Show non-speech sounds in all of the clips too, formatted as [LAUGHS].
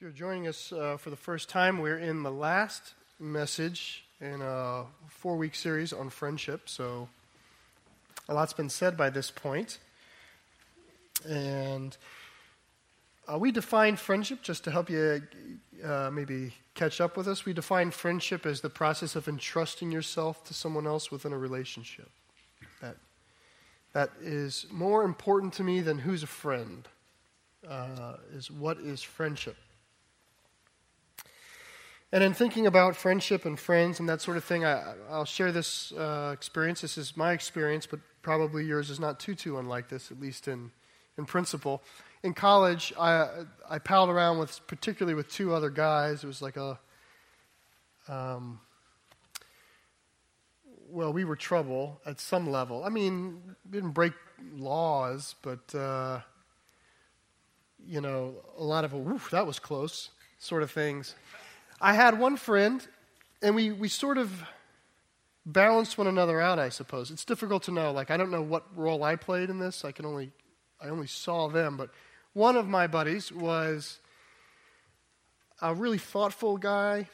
If you're joining us uh, for the first time, we're in the last message in a four week series on friendship. So, a lot's been said by this point. And uh, we define friendship, just to help you uh, maybe catch up with us, we define friendship as the process of entrusting yourself to someone else within a relationship. That, that is more important to me than who's a friend, uh, is what is friendship. And in thinking about friendship and friends and that sort of thing, I, will share this uh, experience. This is my experience, but probably yours is not too, too unlike this, at least in, in principle. In college, I, I palled around with, particularly with two other guys. It was like a, um, well, we were trouble at some level. I mean, didn't break laws, but, uh, you know, a lot of, oof, that was close sort of things. I had one friend, and we, we sort of balanced one another out, I suppose. It's difficult to know. Like, I don't know what role I played in this. I can only, I only saw them. But one of my buddies was a really thoughtful guy.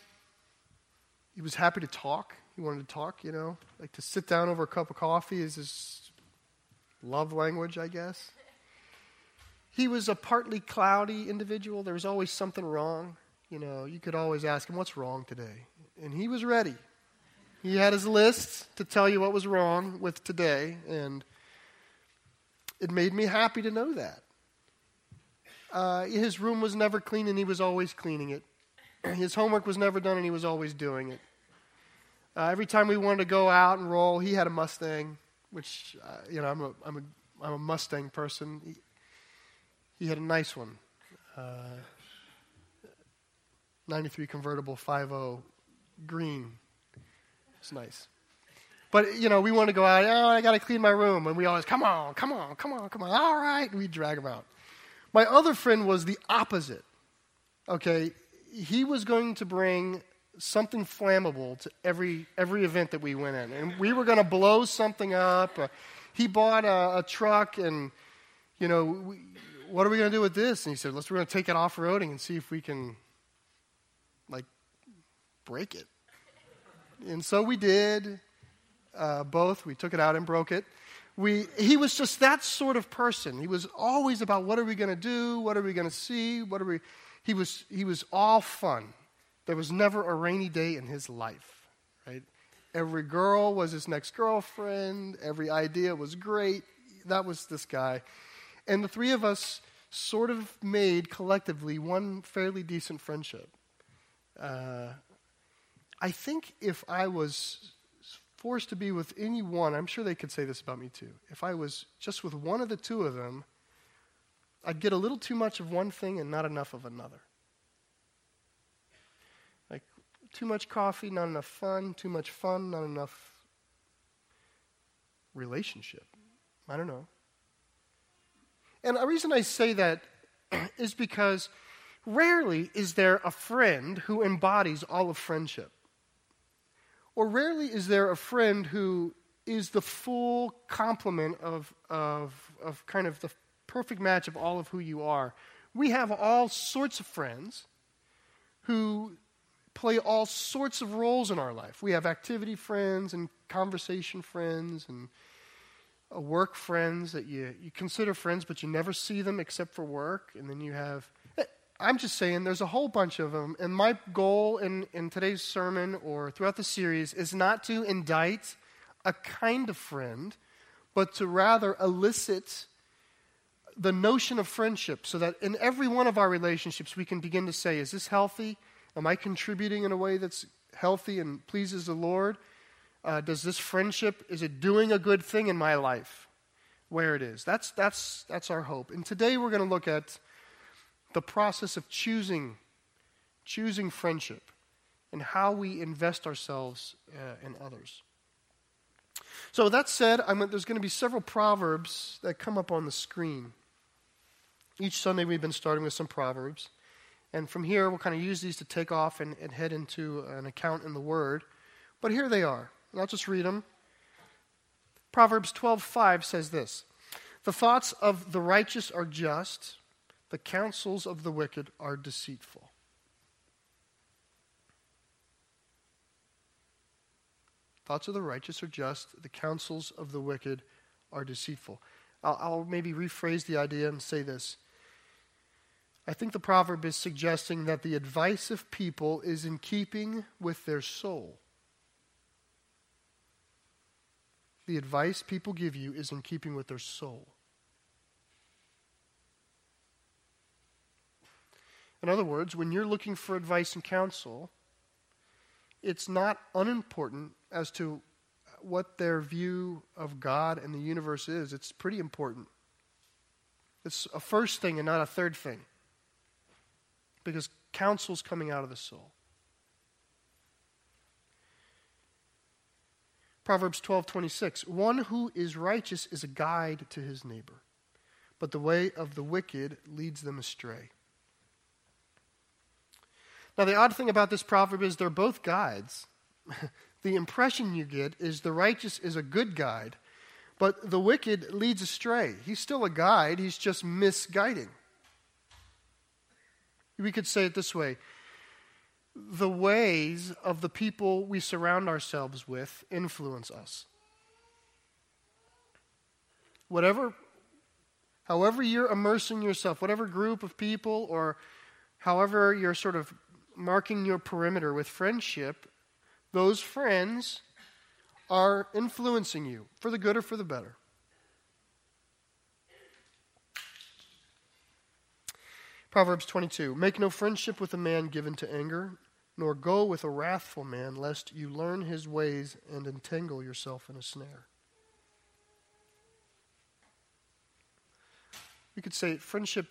He was happy to talk. He wanted to talk, you know. Like to sit down over a cup of coffee is his love language, I guess. He was a partly cloudy individual. There was always something wrong. You know, you could always ask him, What's wrong today? And he was ready. He had his list to tell you what was wrong with today, and it made me happy to know that. Uh, his room was never clean, and he was always cleaning it. His homework was never done, and he was always doing it. Uh, every time we wanted to go out and roll, he had a Mustang, which, uh, you know, I'm a, I'm, a, I'm a Mustang person. He, he had a nice one. Uh, 93 convertible 50 green. It's nice. But, you know, we want to go out, oh, I got to clean my room. And we always, come on, come on, come on, come on. All right. We drag him out. My other friend was the opposite. Okay. He was going to bring something flammable to every, every event that we went in. And we were going to blow something up. Uh, he bought a, a, truck and, you know, we, what are we going to do with this? And he said, let's, we're going to take it off roading and see if we can break it. And so we did uh, both. We took it out and broke it. We, he was just that sort of person. He was always about what are we going to do? What are we going to see? What are we? He was, he was all fun. There was never a rainy day in his life, right? Every girl was his next girlfriend. Every idea was great. That was this guy. And the three of us sort of made collectively one fairly decent friendship. Uh, I think if I was forced to be with any one, I'm sure they could say this about me too. If I was just with one of the two of them, I'd get a little too much of one thing and not enough of another. Like too much coffee, not enough fun, too much fun, not enough relationship. I don't know. And the reason I say that [CLEARS THROAT] is because rarely is there a friend who embodies all of friendship. Or rarely is there a friend who is the full complement of, of, of kind of the perfect match of all of who you are. We have all sorts of friends who play all sorts of roles in our life. We have activity friends and conversation friends and uh, work friends that you, you consider friends, but you never see them except for work. And then you have I'm just saying there's a whole bunch of them. And my goal in, in today's sermon or throughout the series is not to indict a kind of friend, but to rather elicit the notion of friendship so that in every one of our relationships we can begin to say, is this healthy? Am I contributing in a way that's healthy and pleases the Lord? Uh, does this friendship, is it doing a good thing in my life? Where it is. That's, that's, that's our hope. And today we're going to look at the process of choosing, choosing friendship, and how we invest ourselves uh, in others. So, that said, I'm, there's going to be several proverbs that come up on the screen. Each Sunday, we've been starting with some proverbs. And from here, we'll kind of use these to take off and, and head into an account in the Word. But here they are. And I'll just read them. Proverbs 12:5 says this: "The thoughts of the righteous are just, the counsels of the wicked are deceitful. Thoughts of the righteous are just, the counsels of the wicked are deceitful. I'll, I'll maybe rephrase the idea and say this. I think the proverb is suggesting that the advice of people is in keeping with their soul. The advice people give you is in keeping with their soul. In other words, when you're looking for advice and counsel, it's not unimportant as to what their view of God and the universe is. It's pretty important. It's a first thing and not a third thing. Because counsel's coming out of the soul. Proverbs 12:26 One who is righteous is a guide to his neighbor, but the way of the wicked leads them astray. Now, the odd thing about this proverb is they're both guides. [LAUGHS] the impression you get is the righteous is a good guide, but the wicked leads astray. He's still a guide, he's just misguiding. We could say it this way the ways of the people we surround ourselves with influence us. Whatever, however, you're immersing yourself, whatever group of people or however you're sort of marking your perimeter with friendship, those friends are influencing you for the good or for the better. Proverbs 22 Make no friendship with a man given to anger, nor go with a wrathful man, lest you learn his ways and entangle yourself in a snare. We could say friendship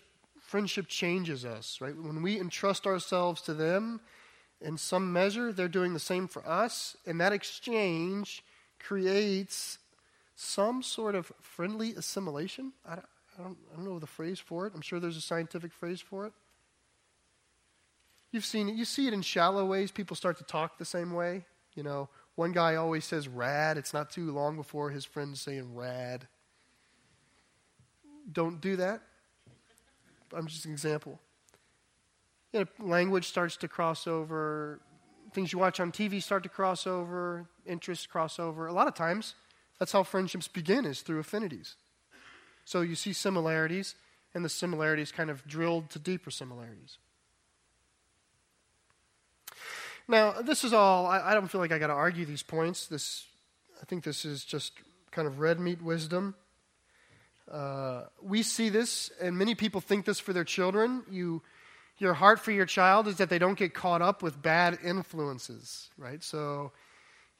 friendship changes us, right? When we entrust ourselves to them in some measure, they're doing the same for us, and that exchange creates some sort of friendly assimilation. I don't, I don't, I don't know the phrase for it. I'm sure there's a scientific phrase for it. You've seen it. You see it in shallow ways. People start to talk the same way. You know, one guy always says rad. It's not too long before his friend's saying rad. Don't do that. I'm just an example. You know, language starts to cross over. Things you watch on TV start to cross over. Interests cross over. A lot of times, that's how friendships begin, is through affinities. So you see similarities, and the similarities kind of drilled to deeper similarities. Now, this is all, I, I don't feel like I got to argue these points. This, I think this is just kind of red meat wisdom. Uh, we see this, and many people think this for their children. You, your heart for your child is that they don't get caught up with bad influences, right? So,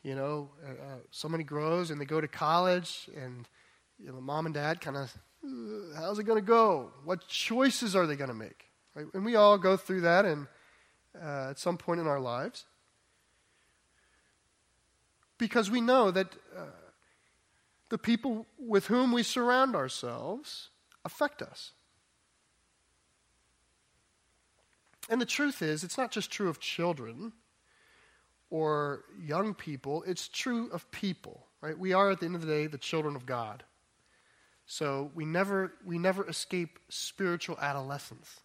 you know, uh, uh somebody grows and they go to college, and you know, mom and dad kind of, uh, how's it going to go? What choices are they going to make? Right? And we all go through that, and uh, at some point in our lives, because we know that the people with whom we surround ourselves affect us. And the truth is, it's not just true of children or young people, it's true of people, right? We are, at the end of the day, the children of God. So we never, we never escape spiritual adolescence.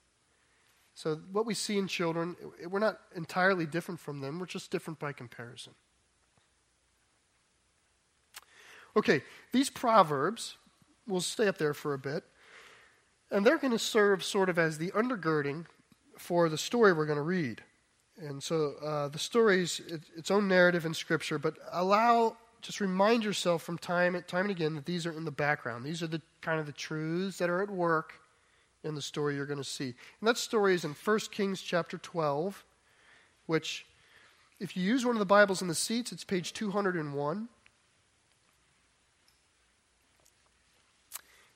So what we see in children, we're not entirely different from them, we're just different by comparison. Okay, these proverbs, we'll stay up there for a bit, and they're going to serve sort of as the undergirding for the story we're going to read. And so uh, the story is its own narrative in Scripture, but allow, just remind yourself from time, and time and again that these are in the background. These are the kind of the truths that are at work in the story you're going to see. And that story is in 1 Kings chapter 12, which, if you use one of the Bibles in the seats, it's page 201.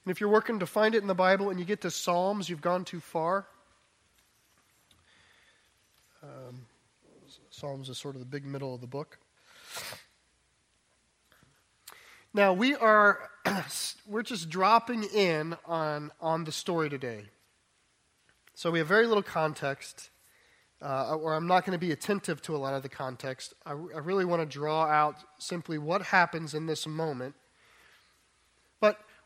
And if you're working to find it in the Bible and you get to Psalms, you've gone too far. Um, Psalms is sort of the big middle of the book. Now we are [CLEARS THROAT] we're just dropping in on on the story today. So we have very little context, uh, or I'm not going to be attentive to a lot of the context. I, I really want to draw out simply what happens in this moment.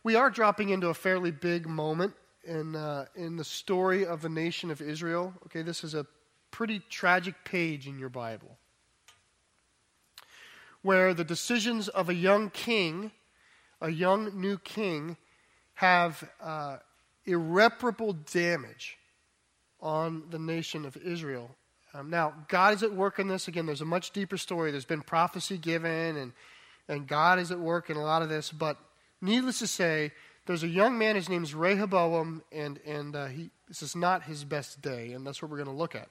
We are dropping into a fairly big moment in, uh, in the story of the nation of Israel. Okay, this is a pretty tragic page in your Bible. where the decisions of a young king, a young new king, have uh, irreparable damage on the nation of Israel. Um, now, God is at work in this. Again, there's a much deeper story. There's been prophecy given, and, and God is at work in a lot of this. But needless to say, there's a young man. His name's Rehoboam, and, and uh, he, this is not his best day, and that's what we're going to look at.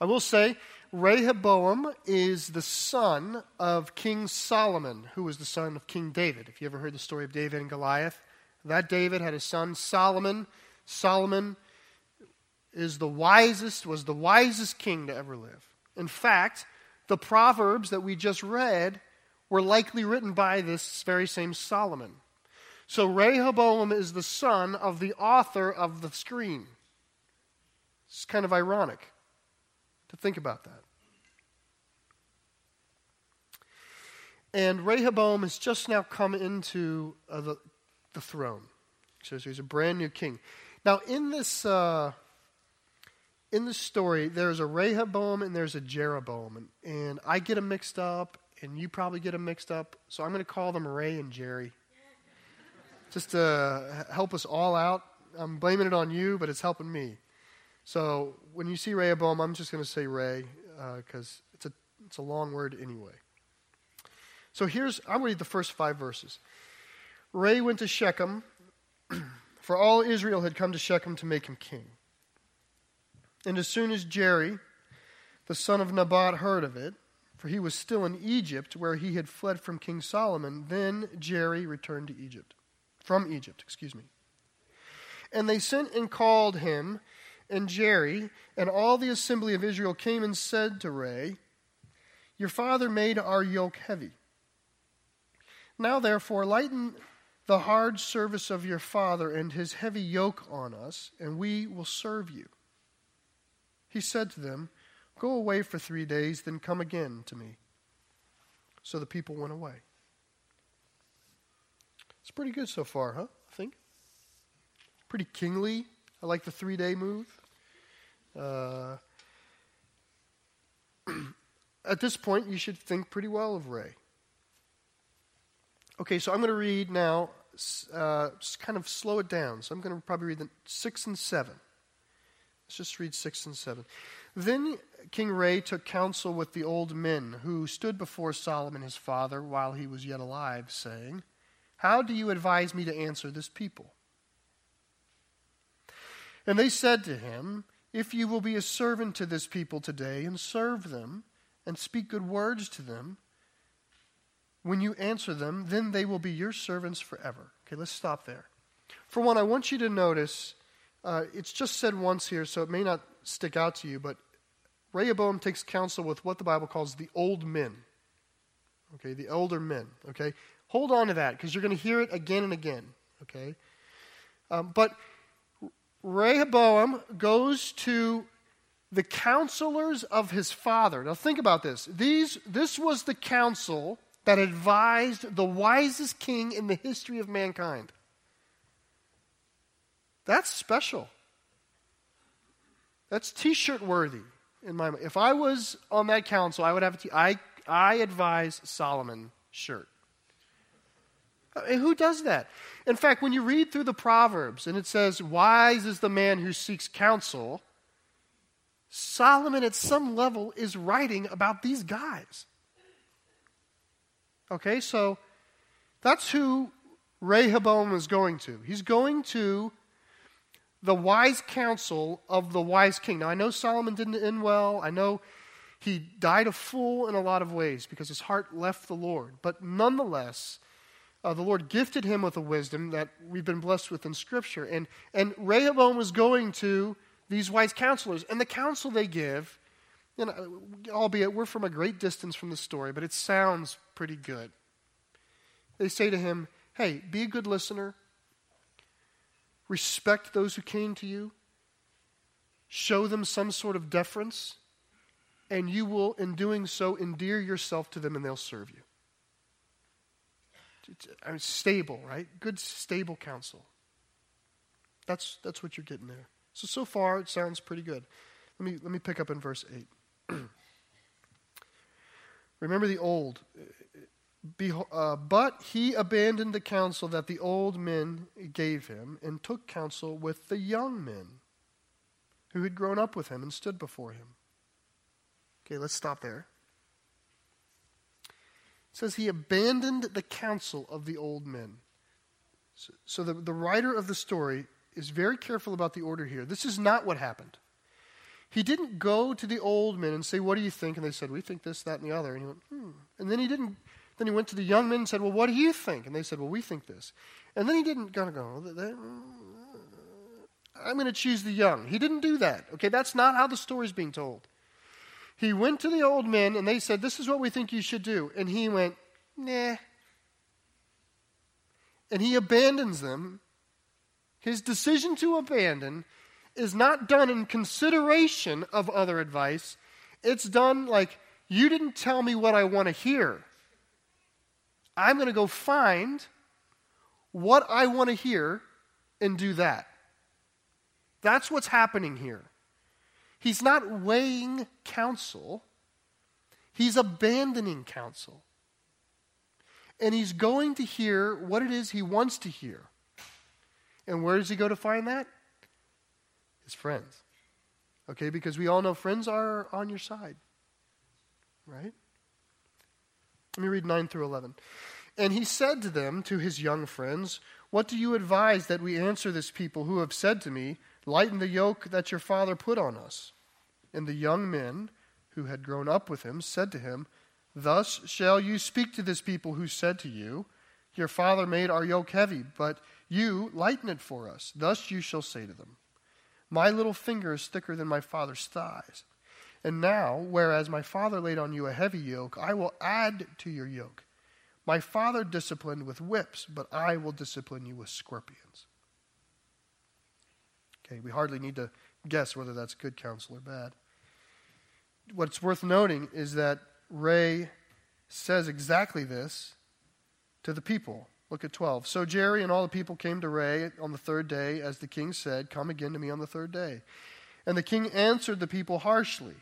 I will say, Rehoboam is the son of King Solomon, who was the son of King David. If you ever heard the story of David and Goliath, that David had a son, Solomon. Solomon is the wisest, was the wisest king to ever live. In fact, the Proverbs that we just read were likely written by this very same Solomon. So Rehoboam is the son of the author of the screen. It's kind of ironic to think about that. And Rehoboam has just now come into uh, the, the throne. So he's a brand new king. Now, in this, uh, in this story, there's a Rehoboam and there's a Jeroboam. And, and I get them mixed up, and you probably get them mixed up. So I'm going to call them Ray and Jerry. Just to help us all out. I'm blaming it on you, but it's helping me. So when you see Rehoboam, I'm just going to say Ray because uh, it's, a, it's a long word anyway. So here's, I'll read the first five verses. Ray went to Shechem, [CLEARS THROAT] for all Israel had come to Shechem to make him king. And as soon as Jerry, the son of Nebat, heard of it, for he was still in Egypt, where he had fled from King Solomon, then Jerry returned to Egypt, from Egypt, excuse me. And they sent and called him and Jerry, and all the assembly of Israel came and said to Ray, Your father made our yoke heavy. Now, therefore, lighten the hard service of your father and his heavy yoke on us, and we will serve you. He said to them, Go away for three days, then come again to me. So the people went away. It's pretty good so far, huh? I think. Pretty kingly. I like the three day move. Uh, [CLEARS THROAT] at this point, you should think pretty well of Ray. Okay, so I'm going to read now, uh, kind of slow it down. So I'm going to probably read the 6 and 7. Let's just read 6 and 7. Then King Ray took counsel with the old men who stood before Solomon his father while he was yet alive, saying, How do you advise me to answer this people? And they said to him, If you will be a servant to this people today and serve them and speak good words to them, when you answer them, then they will be your servants forever. Okay, let's stop there. For one, I want you to notice uh, it's just said once here, so it may not stick out to you, but Rehoboam takes counsel with what the Bible calls the old men. Okay, the older men. Okay, hold on to that because you're going to hear it again and again. Okay, um, but Rehoboam goes to the counselors of his father. Now think about this. These, this was the council that advised the wisest king in the history of mankind. That's special. That's t-shirt worthy in my. If I was on that council, I would have a t- I I advise Solomon shirt. Uh, and who does that? In fact, when you read through the Proverbs and it says, Wise is the man who seeks counsel, Solomon at some level is writing about these guys. Okay, so that's who Rehoboam is going to. He's going to the wise counsel of the wise king. Now, I know Solomon didn't end well. I know he died a fool in a lot of ways because his heart left the Lord. But nonetheless, uh, the Lord gifted him with a wisdom that we've been blessed with in Scripture. And, and Rehoboam was going to these wise counselors, and the counsel they give you know, albeit we're from a great distance from the story, but it sounds pretty good. They say to him, Hey, be a good listener, respect those who came to you, show them some sort of deference, and you will, in doing so, endear yourself to them and they'll serve you. I mean, stable, right? Good, stable counsel. That's, that's what you're getting there. So, so far, it sounds pretty good. Let me, let me pick up in verse 8. [CLEARS THROAT] Remember the old. Uh, but he abandoned the counsel that the old men gave him and took counsel with the young men who had grown up with him and stood before him. Okay, let's stop there. It says he abandoned the counsel of the old men. So, so the, the writer of the story is very careful about the order here. This is not what happened. He didn't go to the old men and say, What do you think? And they said, We think this, that, and the other. And he went, Hmm. And then he didn't then he went to the young men and said, Well, what do you think? And they said, Well, we think this. And then he didn't kind of go, I'm going to choose the young. He didn't do that. Okay, that's not how the story's being told. He went to the old men and they said, This is what we think you should do. And he went, Nah. And he abandons them. His decision to abandon is not done in consideration of other advice. It's done like, You didn't tell me what I want to hear. I'm going to go find what I want to hear and do that. That's what's happening here. He's not weighing counsel, he's abandoning counsel. And he's going to hear what it is he wants to hear. And where does he go to find that? His friends. Okay, because we all know friends are on your side. Right? Let me read 9 through 11. And he said to them, to his young friends, What do you advise that we answer this people who have said to me, Lighten the yoke that your father put on us? And the young men who had grown up with him said to him, Thus shall you speak to this people who said to you, Your father made our yoke heavy, but you lighten it for us. Thus you shall say to them, My little finger is thicker than my father's thighs. And now, whereas my father laid on you a heavy yoke, I will add to your yoke. My father disciplined with whips, but I will discipline you with scorpions. Okay, we hardly need to guess whether that's good counsel or bad. What's worth noting is that Ray says exactly this to the people. Look at 12. So Jerry and all the people came to Ray on the third day, as the king said, Come again to me on the third day. And the king answered the people harshly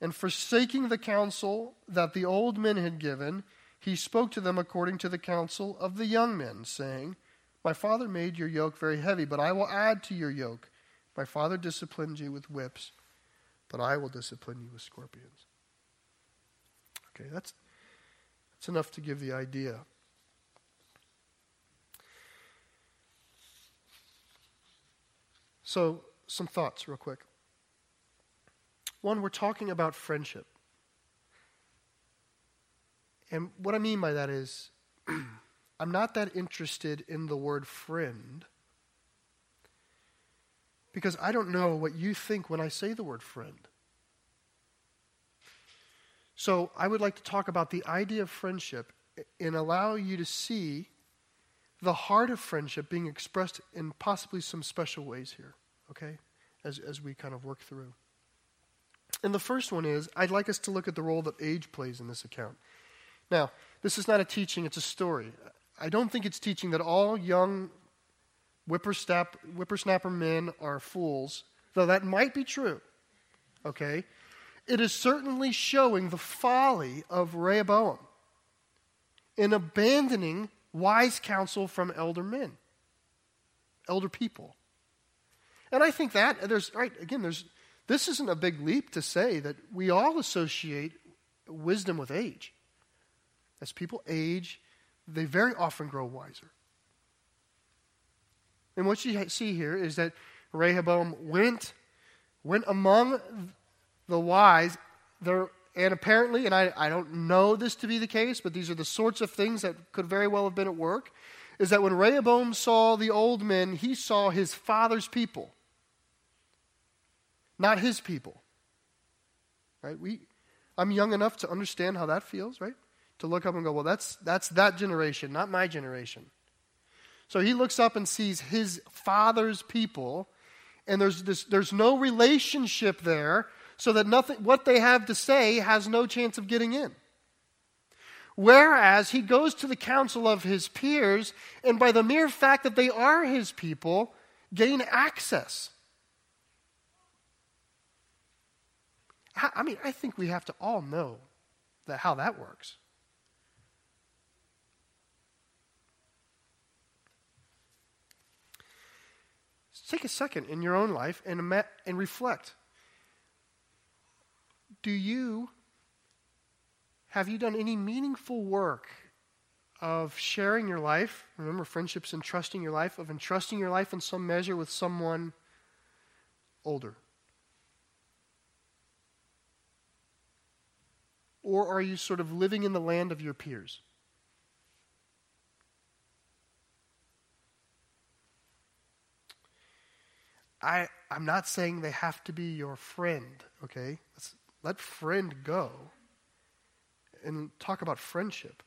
and forsaking the counsel that the old men had given, he spoke to them according to the counsel of the young men, saying, My father made your yoke very heavy, but I will add to your yoke. My father disciplined you with whips, but I will discipline you with scorpions. Okay, that's, that's enough to give the idea. So, some thoughts, real quick. One, we're talking about friendship. And what I mean by that is, [CLEARS THROAT] I'm not that interested in the word friend because I don't know what you think when I say the word friend. So I would like to talk about the idea of friendship and allow you to see the heart of friendship being expressed in possibly some special ways here, okay, as, as we kind of work through. And the first one is I'd like us to look at the role that age plays in this account. Now, this is not a teaching, it's a story. I don't think it's teaching that all young whippersnap, whippersnapper men are fools, though that might be true. Okay? It is certainly showing the folly of Rehoboam in abandoning wise counsel from elder men, elder people. And I think that there's right again there's this isn't a big leap to say that we all associate wisdom with age. As people age, they very often grow wiser. And what you see here is that Rehoboam went, went among the wise there, and apparently, and I, I don't know this to be the case, but these are the sorts of things that could very well have been at work, is that when Rehoboam saw the old men, he saw his father's people not his people. Right? We, I'm young enough to understand how that feels, right? To look up and go, well, that's, that's that generation, not my generation. So he looks up and sees his father's people, and there's, this, there's no relationship there, so that nothing, what they have to say has no chance of getting in. Whereas he goes to the council of his peers, and by the mere fact that they are his people, gain access. I mean, I think we have to all know that, how that works. take a second in your own life and, and reflect. Do you, have you done any meaningful work of sharing your life? Remember, friendships entrusting your life, of entrusting your life in some measure with someone older. Or are you sort of living in the land of your peers? I, I'm not saying they have to be your friend, okay? Let's let friend go and talk about friendship.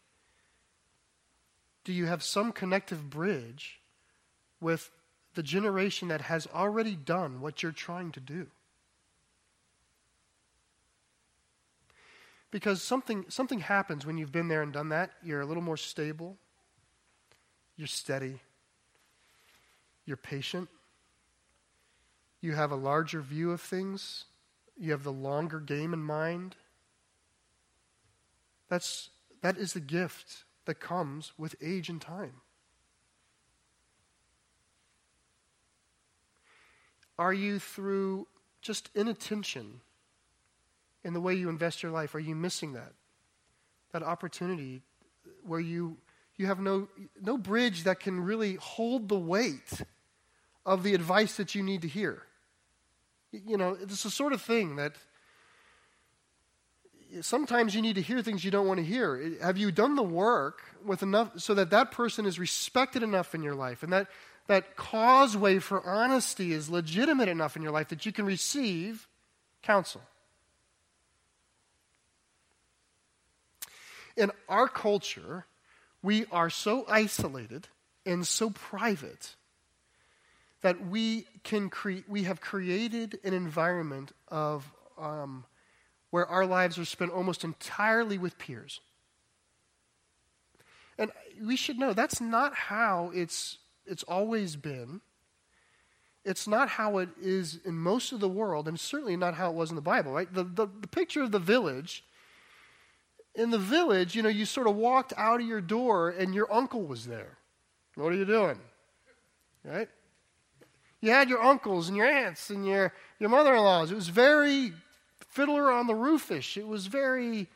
Do you have some connective bridge with the generation that has already done what you're trying to do? Because something, something happens when you've been there and done that. You're a little more stable, you're steady, you're patient, you have a larger view of things, you have the longer game in mind. That's, that is the gift that comes with age and time. Are you through just inattention in the way you invest your life? Are you missing that? That opportunity where you, you have no, no bridge that can really hold the weight of the advice that you need to hear. You know, it's the sort of thing that sometimes you need to hear things you don't want to hear. Have you done the work with enough so that that person is respected enough in your life and that that causeway for honesty is legitimate enough in your life that you can receive counsel? In our culture, we are so isolated and so private that we can create we have created an environment of um, where our lives are spent almost entirely with peers. And we should know that's not how it's it's always been. It's not how it is in most of the world and certainly not how it was in the bible right? The, the, the picture of the village in the village you know you sort of walked out of your door and your uncle was there what are you doing right you had your uncles and your aunts and your, your mother in laws. It was very fiddler on the roofish. It was very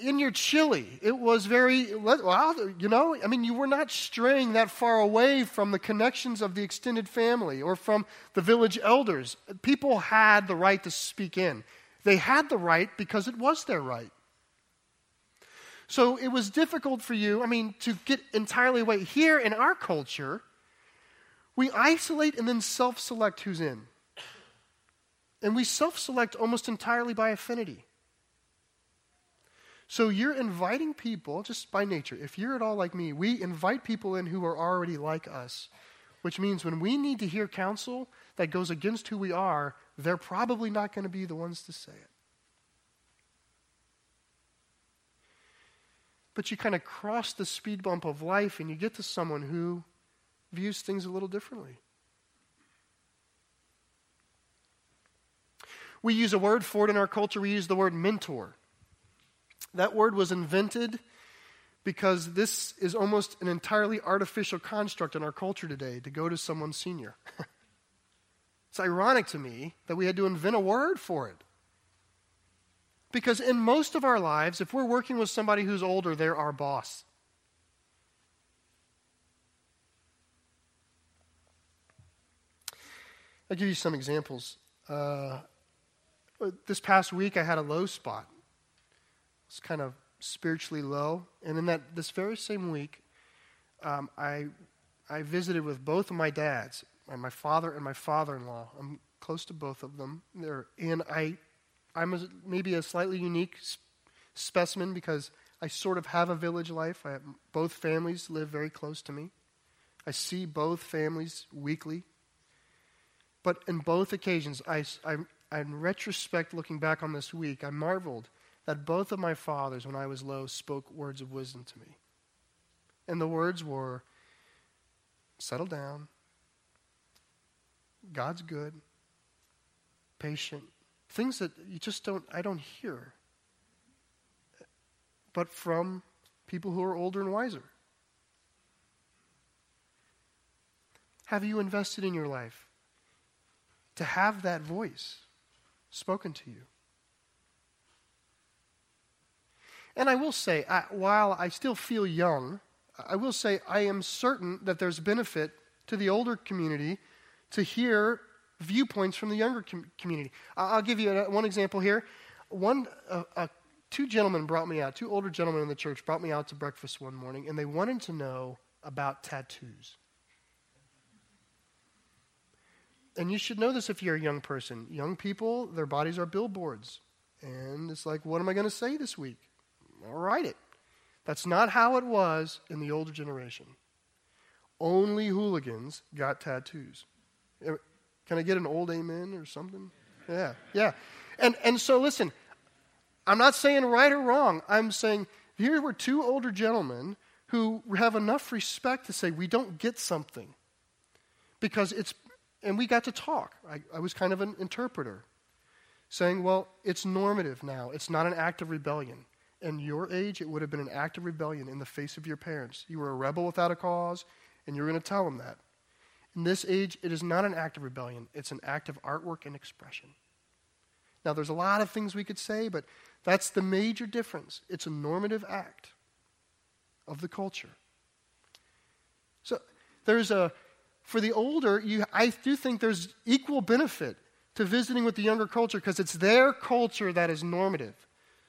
in your chili. It was very, well, you know, I mean, you were not straying that far away from the connections of the extended family or from the village elders. People had the right to speak in. They had the right because it was their right. So it was difficult for you, I mean, to get entirely away. Here in our culture, we isolate and then self select who's in. And we self select almost entirely by affinity. So you're inviting people just by nature. If you're at all like me, we invite people in who are already like us, which means when we need to hear counsel that goes against who we are, they're probably not going to be the ones to say it. But you kind of cross the speed bump of life and you get to someone who views things a little differently. We use a word for it in our culture. We use the word mentor. That word was invented because this is almost an entirely artificial construct in our culture today to go to someone senior. [LAUGHS] it's ironic to me that we had to invent a word for it. Because in most of our lives, if we're working with somebody who's older, they're our boss. I'll give you some examples. Uh, this past week, I had a low spot. It's kind of spiritually low, and in that this very same week, um, I I visited with both of my dads, my father and my father-in-law. I'm close to both of them. They're, and I I'm a, maybe a slightly unique specimen because I sort of have a village life. Have, both families live very close to me. I see both families weekly. But in both occasions, I, I, in retrospect, looking back on this week, I marveled that both of my fathers, when I was low, spoke words of wisdom to me. And the words were settle down, God's good, patient, things that you just don't, I don't hear. but from people who are older and wiser. Have you invested in your life to have that voice spoken to you? And I will say, I, while I still feel young, I will say I am certain that there's benefit to the older community to hear viewpoints from the younger com- community. I'll give you a, one example here. One, uh, uh, two gentlemen brought me out, two older gentlemen in the church brought me out to breakfast one morning, and they wanted to know about tattoos. And you should know this if you're a young person. Young people, their bodies are billboards. And it's like, what am I going to say this week? I'll write it. That's not how it was in the older generation. Only hooligans got tattoos. Can I get an old amen or something? Yeah, yeah. And, and so listen, I'm not saying right or wrong. I'm saying here were two older gentlemen who have enough respect to say, we don't get something. Because it's, and we got to talk. I, I was kind of an interpreter, saying, well, it's normative now. It's not an act of rebellion. In your age, it would have been an act of rebellion in the face of your parents. You were a rebel without a cause, and you're going to tell them that. In this age, it is not an act of rebellion, it's an act of artwork and expression. Now, there's a lot of things we could say, but that's the major difference. It's a normative act of the culture. So, there's a, for the older, you, I do think there's equal benefit to visiting with the younger culture because it's their culture that is normative.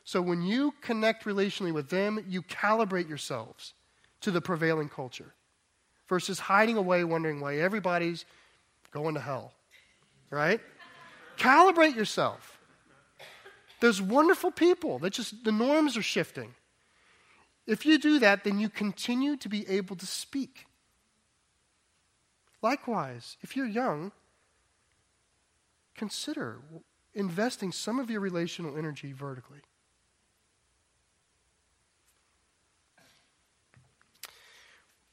So, when you connect relationally with them, you calibrate yourselves to the prevailing culture versus hiding away wondering why everybody's going to hell. Right? Calibrate yourself. There's wonderful people that just, the norms are shifting. If you do that, then you continue to be able to speak. Likewise, if you're young, consider investing some of your relational energy vertically.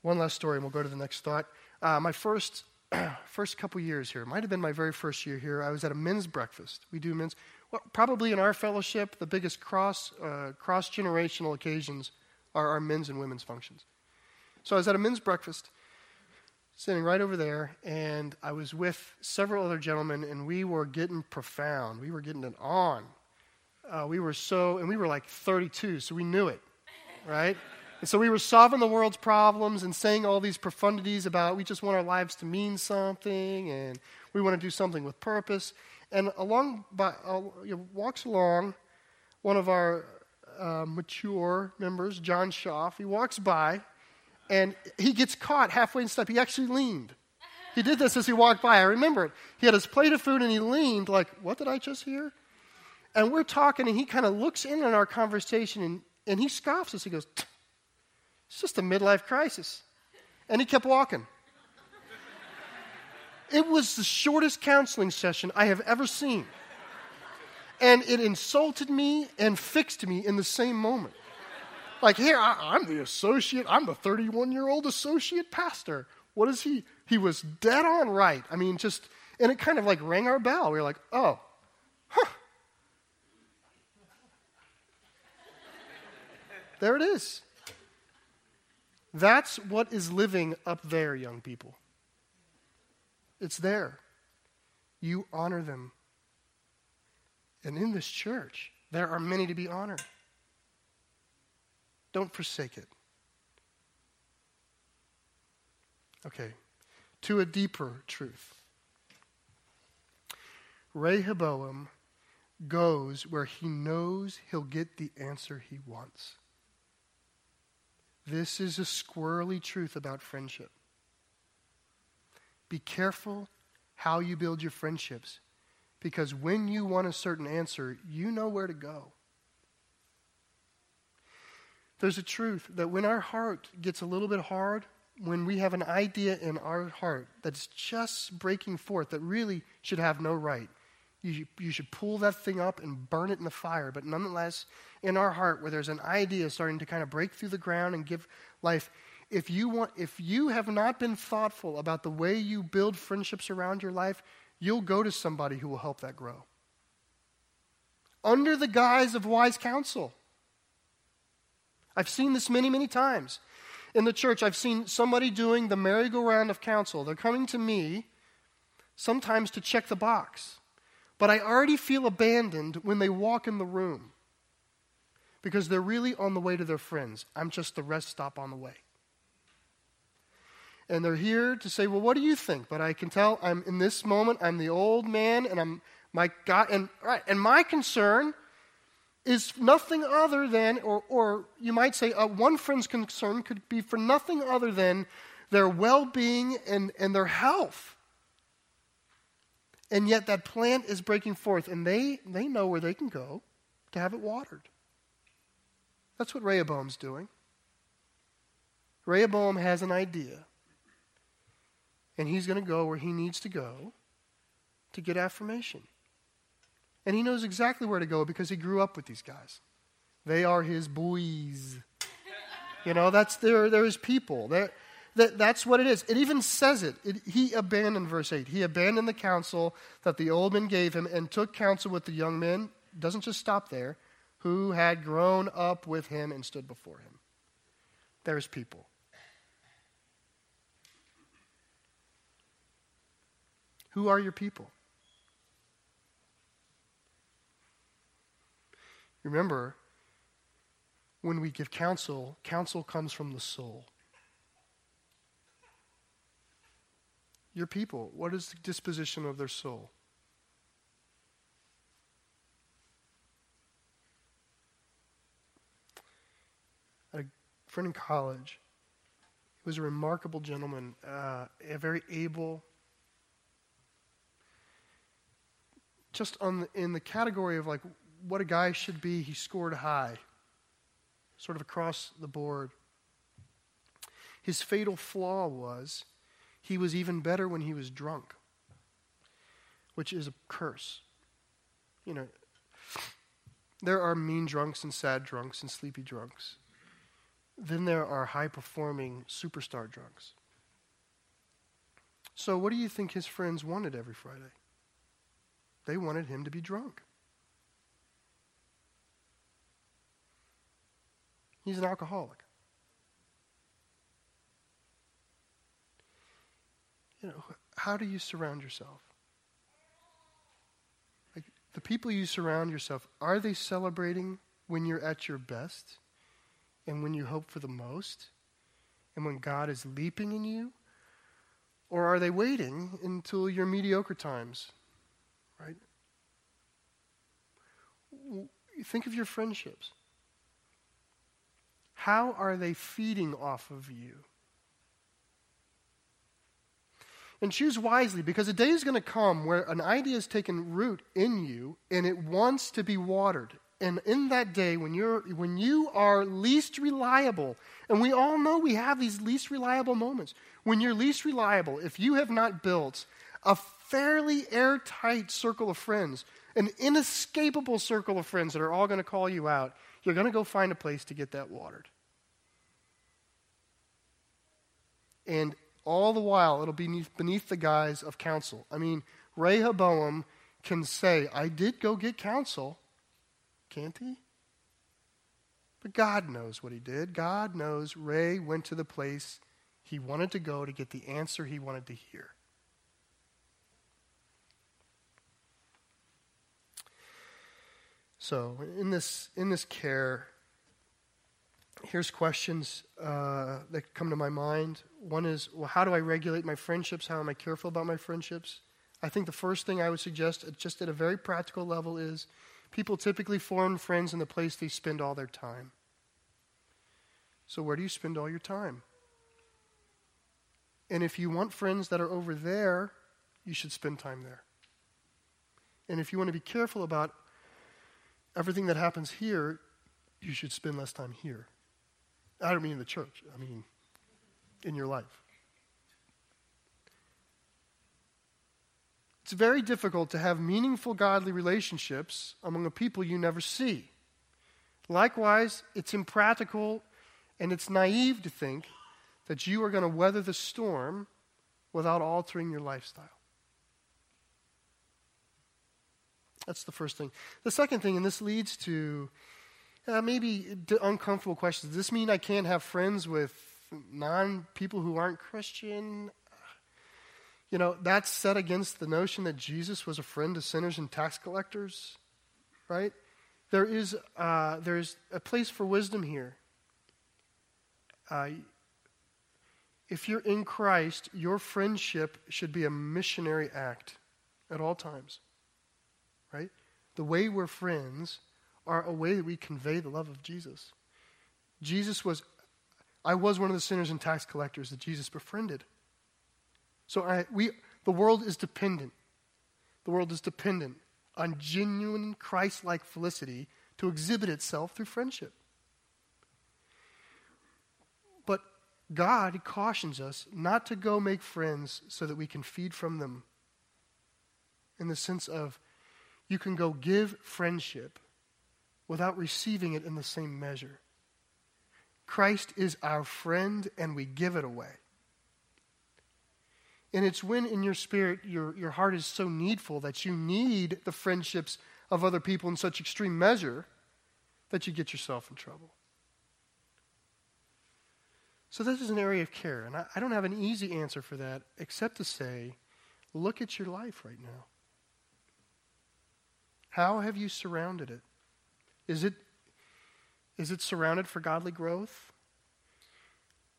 One last story, and we'll go to the next thought. Uh, my first, [CLEARS THROAT] first couple years here, might have been my very first year here, I was at a men's breakfast. We do men's, well, probably in our fellowship, the biggest cross, uh, cross generational occasions are our men's and women's functions. So I was at a men's breakfast, sitting right over there, and I was with several other gentlemen, and we were getting profound. We were getting it on. Uh, we were so, and we were like 32, so we knew it, right? And so we were solving the world's problems and saying all these profundities about we just want our lives to mean something and we want to do something with purpose. And along by, uh, walks along one of our uh, mature members, John Schaff. He walks by and he gets caught halfway in step. He actually leaned. He did this as he walked by. I remember it. He had his plate of food and he leaned, like, What did I just hear? And we're talking, and he kind of looks in on our conversation and, and he scoffs us. He goes, it's just a midlife crisis. And he kept walking. It was the shortest counseling session I have ever seen. And it insulted me and fixed me in the same moment. Like, here, I, am the associate, I'm the 31 year old associate pastor. What is he? He was dead on right. I mean, just, and it kind of like rang our bell. We were like, oh, huh. There it is. That's what is living up there, young people. It's there. You honor them. And in this church, there are many to be honored. Don't forsake it. Okay, to a deeper truth. Rehoboam goes where he knows he'll get the answer he wants. This is a squirrely truth about friendship. Be careful how you build your friendships because when you want a certain answer, you know where to go. There's a truth that when our heart gets a little bit hard, when we have an idea in our heart that's just breaking forth that really should have no right, you, you should pull that thing up and burn it in the fire. But nonetheless, in our heart, where there's an idea starting to kind of break through the ground and give life, if you, want, if you have not been thoughtful about the way you build friendships around your life, you'll go to somebody who will help that grow. Under the guise of wise counsel. I've seen this many, many times. In the church, I've seen somebody doing the merry-go-round of counsel. They're coming to me sometimes to check the box. But I already feel abandoned when they walk in the room because they're really on the way to their friends. I'm just the rest stop on the way. And they're here to say, Well, what do you think? But I can tell I'm in this moment, I'm the old man, and I'm my God, and, right, and my concern is nothing other than, or, or you might say, uh, one friend's concern could be for nothing other than their well being and, and their health. And yet that plant is breaking forth, and they, they know where they can go to have it watered. That's what Rehoboam's doing. Rehoboam has an idea, and he's going to go where he needs to go to get affirmation. And he knows exactly where to go because he grew up with these guys. They are his boys. You know, that's they're, they're his people. They're, that, that's what it is. It even says it. it. He abandoned, verse 8, he abandoned the counsel that the old men gave him and took counsel with the young men. Doesn't just stop there, who had grown up with him and stood before him. There's people. Who are your people? Remember, when we give counsel, counsel comes from the soul. Your people, what is the disposition of their soul? I had a friend in college, he was a remarkable gentleman, uh, a very able, just on the, in the category of like what a guy should be, he scored high, sort of across the board. His fatal flaw was he was even better when he was drunk, which is a curse. You know, there are mean drunks and sad drunks and sleepy drunks. Then there are high performing superstar drunks. So, what do you think his friends wanted every Friday? They wanted him to be drunk. He's an alcoholic. You know, how do you surround yourself? Like the people you surround yourself, are they celebrating when you're at your best and when you hope for the most and when God is leaping in you? Or are they waiting until your mediocre times? Right? Think of your friendships. How are they feeding off of you? And choose wisely because a day is going to come where an idea has taken root in you and it wants to be watered. And in that day, when, you're, when you are least reliable, and we all know we have these least reliable moments, when you're least reliable, if you have not built a fairly airtight circle of friends, an inescapable circle of friends that are all going to call you out, you're going to go find a place to get that watered. And all the while, it'll be beneath, beneath the guise of counsel. I mean, Rehoboam can say, I did go get counsel. Can't he? But God knows what he did. God knows Ray went to the place he wanted to go to get the answer he wanted to hear. So, in this, in this care, here's questions uh, that come to my mind. One is, well, how do I regulate my friendships? How am I careful about my friendships? I think the first thing I would suggest, uh, just at a very practical level, is people typically form friends in the place they spend all their time. So, where do you spend all your time? And if you want friends that are over there, you should spend time there. And if you want to be careful about everything that happens here, you should spend less time here. I don't mean in the church, I mean in your life. It's very difficult to have meaningful godly relationships among a people you never see. Likewise, it's impractical and it's naive to think that you are going to weather the storm without altering your lifestyle. That's the first thing. The second thing, and this leads to Uh, maybe uncomfortable questions. Does this mean I can't have friends with non people who aren't Christian? You know, that's set against the notion that Jesus was a friend to sinners and tax collectors, right? There is, uh, there is a place for wisdom here. Uh, if you're in Christ, your friendship should be a missionary act at all times, right? The way we're friends are a way that we convey the love of Jesus. Jesus was, I was one of the sinners and tax collectors that Jesus befriended. So I, we, the world is dependent. The world is dependent on genuine Christ like felicity to exhibit itself through friendship. But God cautions us not to go make friends so that we can feed from them. In the sense of, you can go give friendship without receiving it in the same measure. Christ is our friend, and we give it away. And it's when in your spirit your, your heart is so needful that you need the friendships of other people in such extreme measure that you get yourself in trouble. So, this is an area of care. And I, I don't have an easy answer for that except to say, look at your life right now. How have you surrounded it? Is it, is it surrounded for godly growth?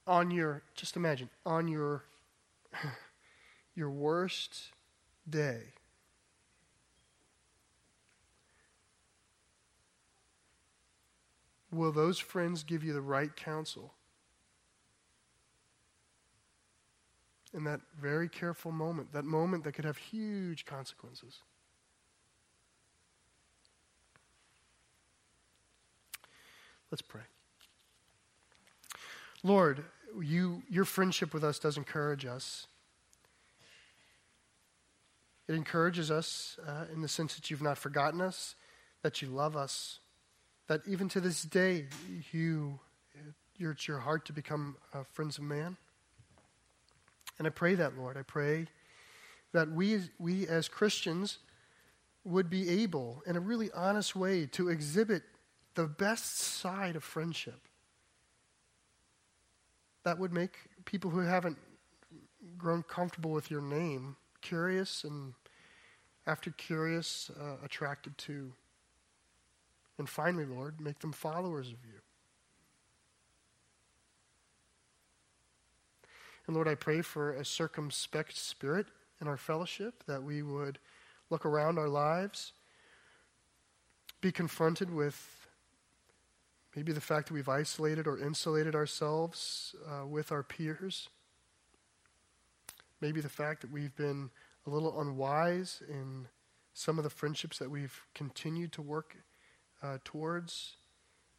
On your, just imagine, on your [LAUGHS] your worst day. Will those friends give you the right counsel? In that very careful moment, that moment that could have huge consequences. Let's pray. Lord, you, your friendship with us does encourage us. It encourages us uh, in the sense that you've not forgotten us, that you love us, that even to this day, you, it's your heart to become uh, friends of man. And I pray that, Lord. I pray that we, we as Christians would be able, in a really honest way, to exhibit the best side of friendship. That would make people who haven't grown comfortable with your name curious and, after curious, uh, attracted to. And finally, Lord, make them followers of you. And Lord, I pray for a circumspect spirit in our fellowship, that we would look around our lives, be confronted with maybe the fact that we've isolated or insulated ourselves uh, with our peers maybe the fact that we've been a little unwise in some of the friendships that we've continued to work uh, towards,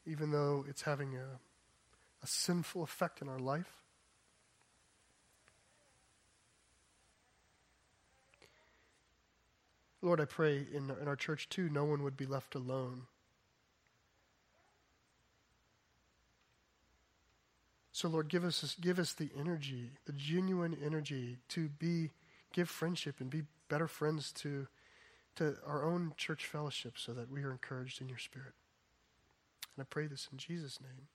even though it's having a, a sinful effect in our life. Lord, I pray in, in our church too, no one would be left alone. So, Lord, give us, give us the energy, the genuine energy to be, give friendship and be better friends to, to our own church fellowship so that we are encouraged in your spirit. And I pray this in Jesus' name.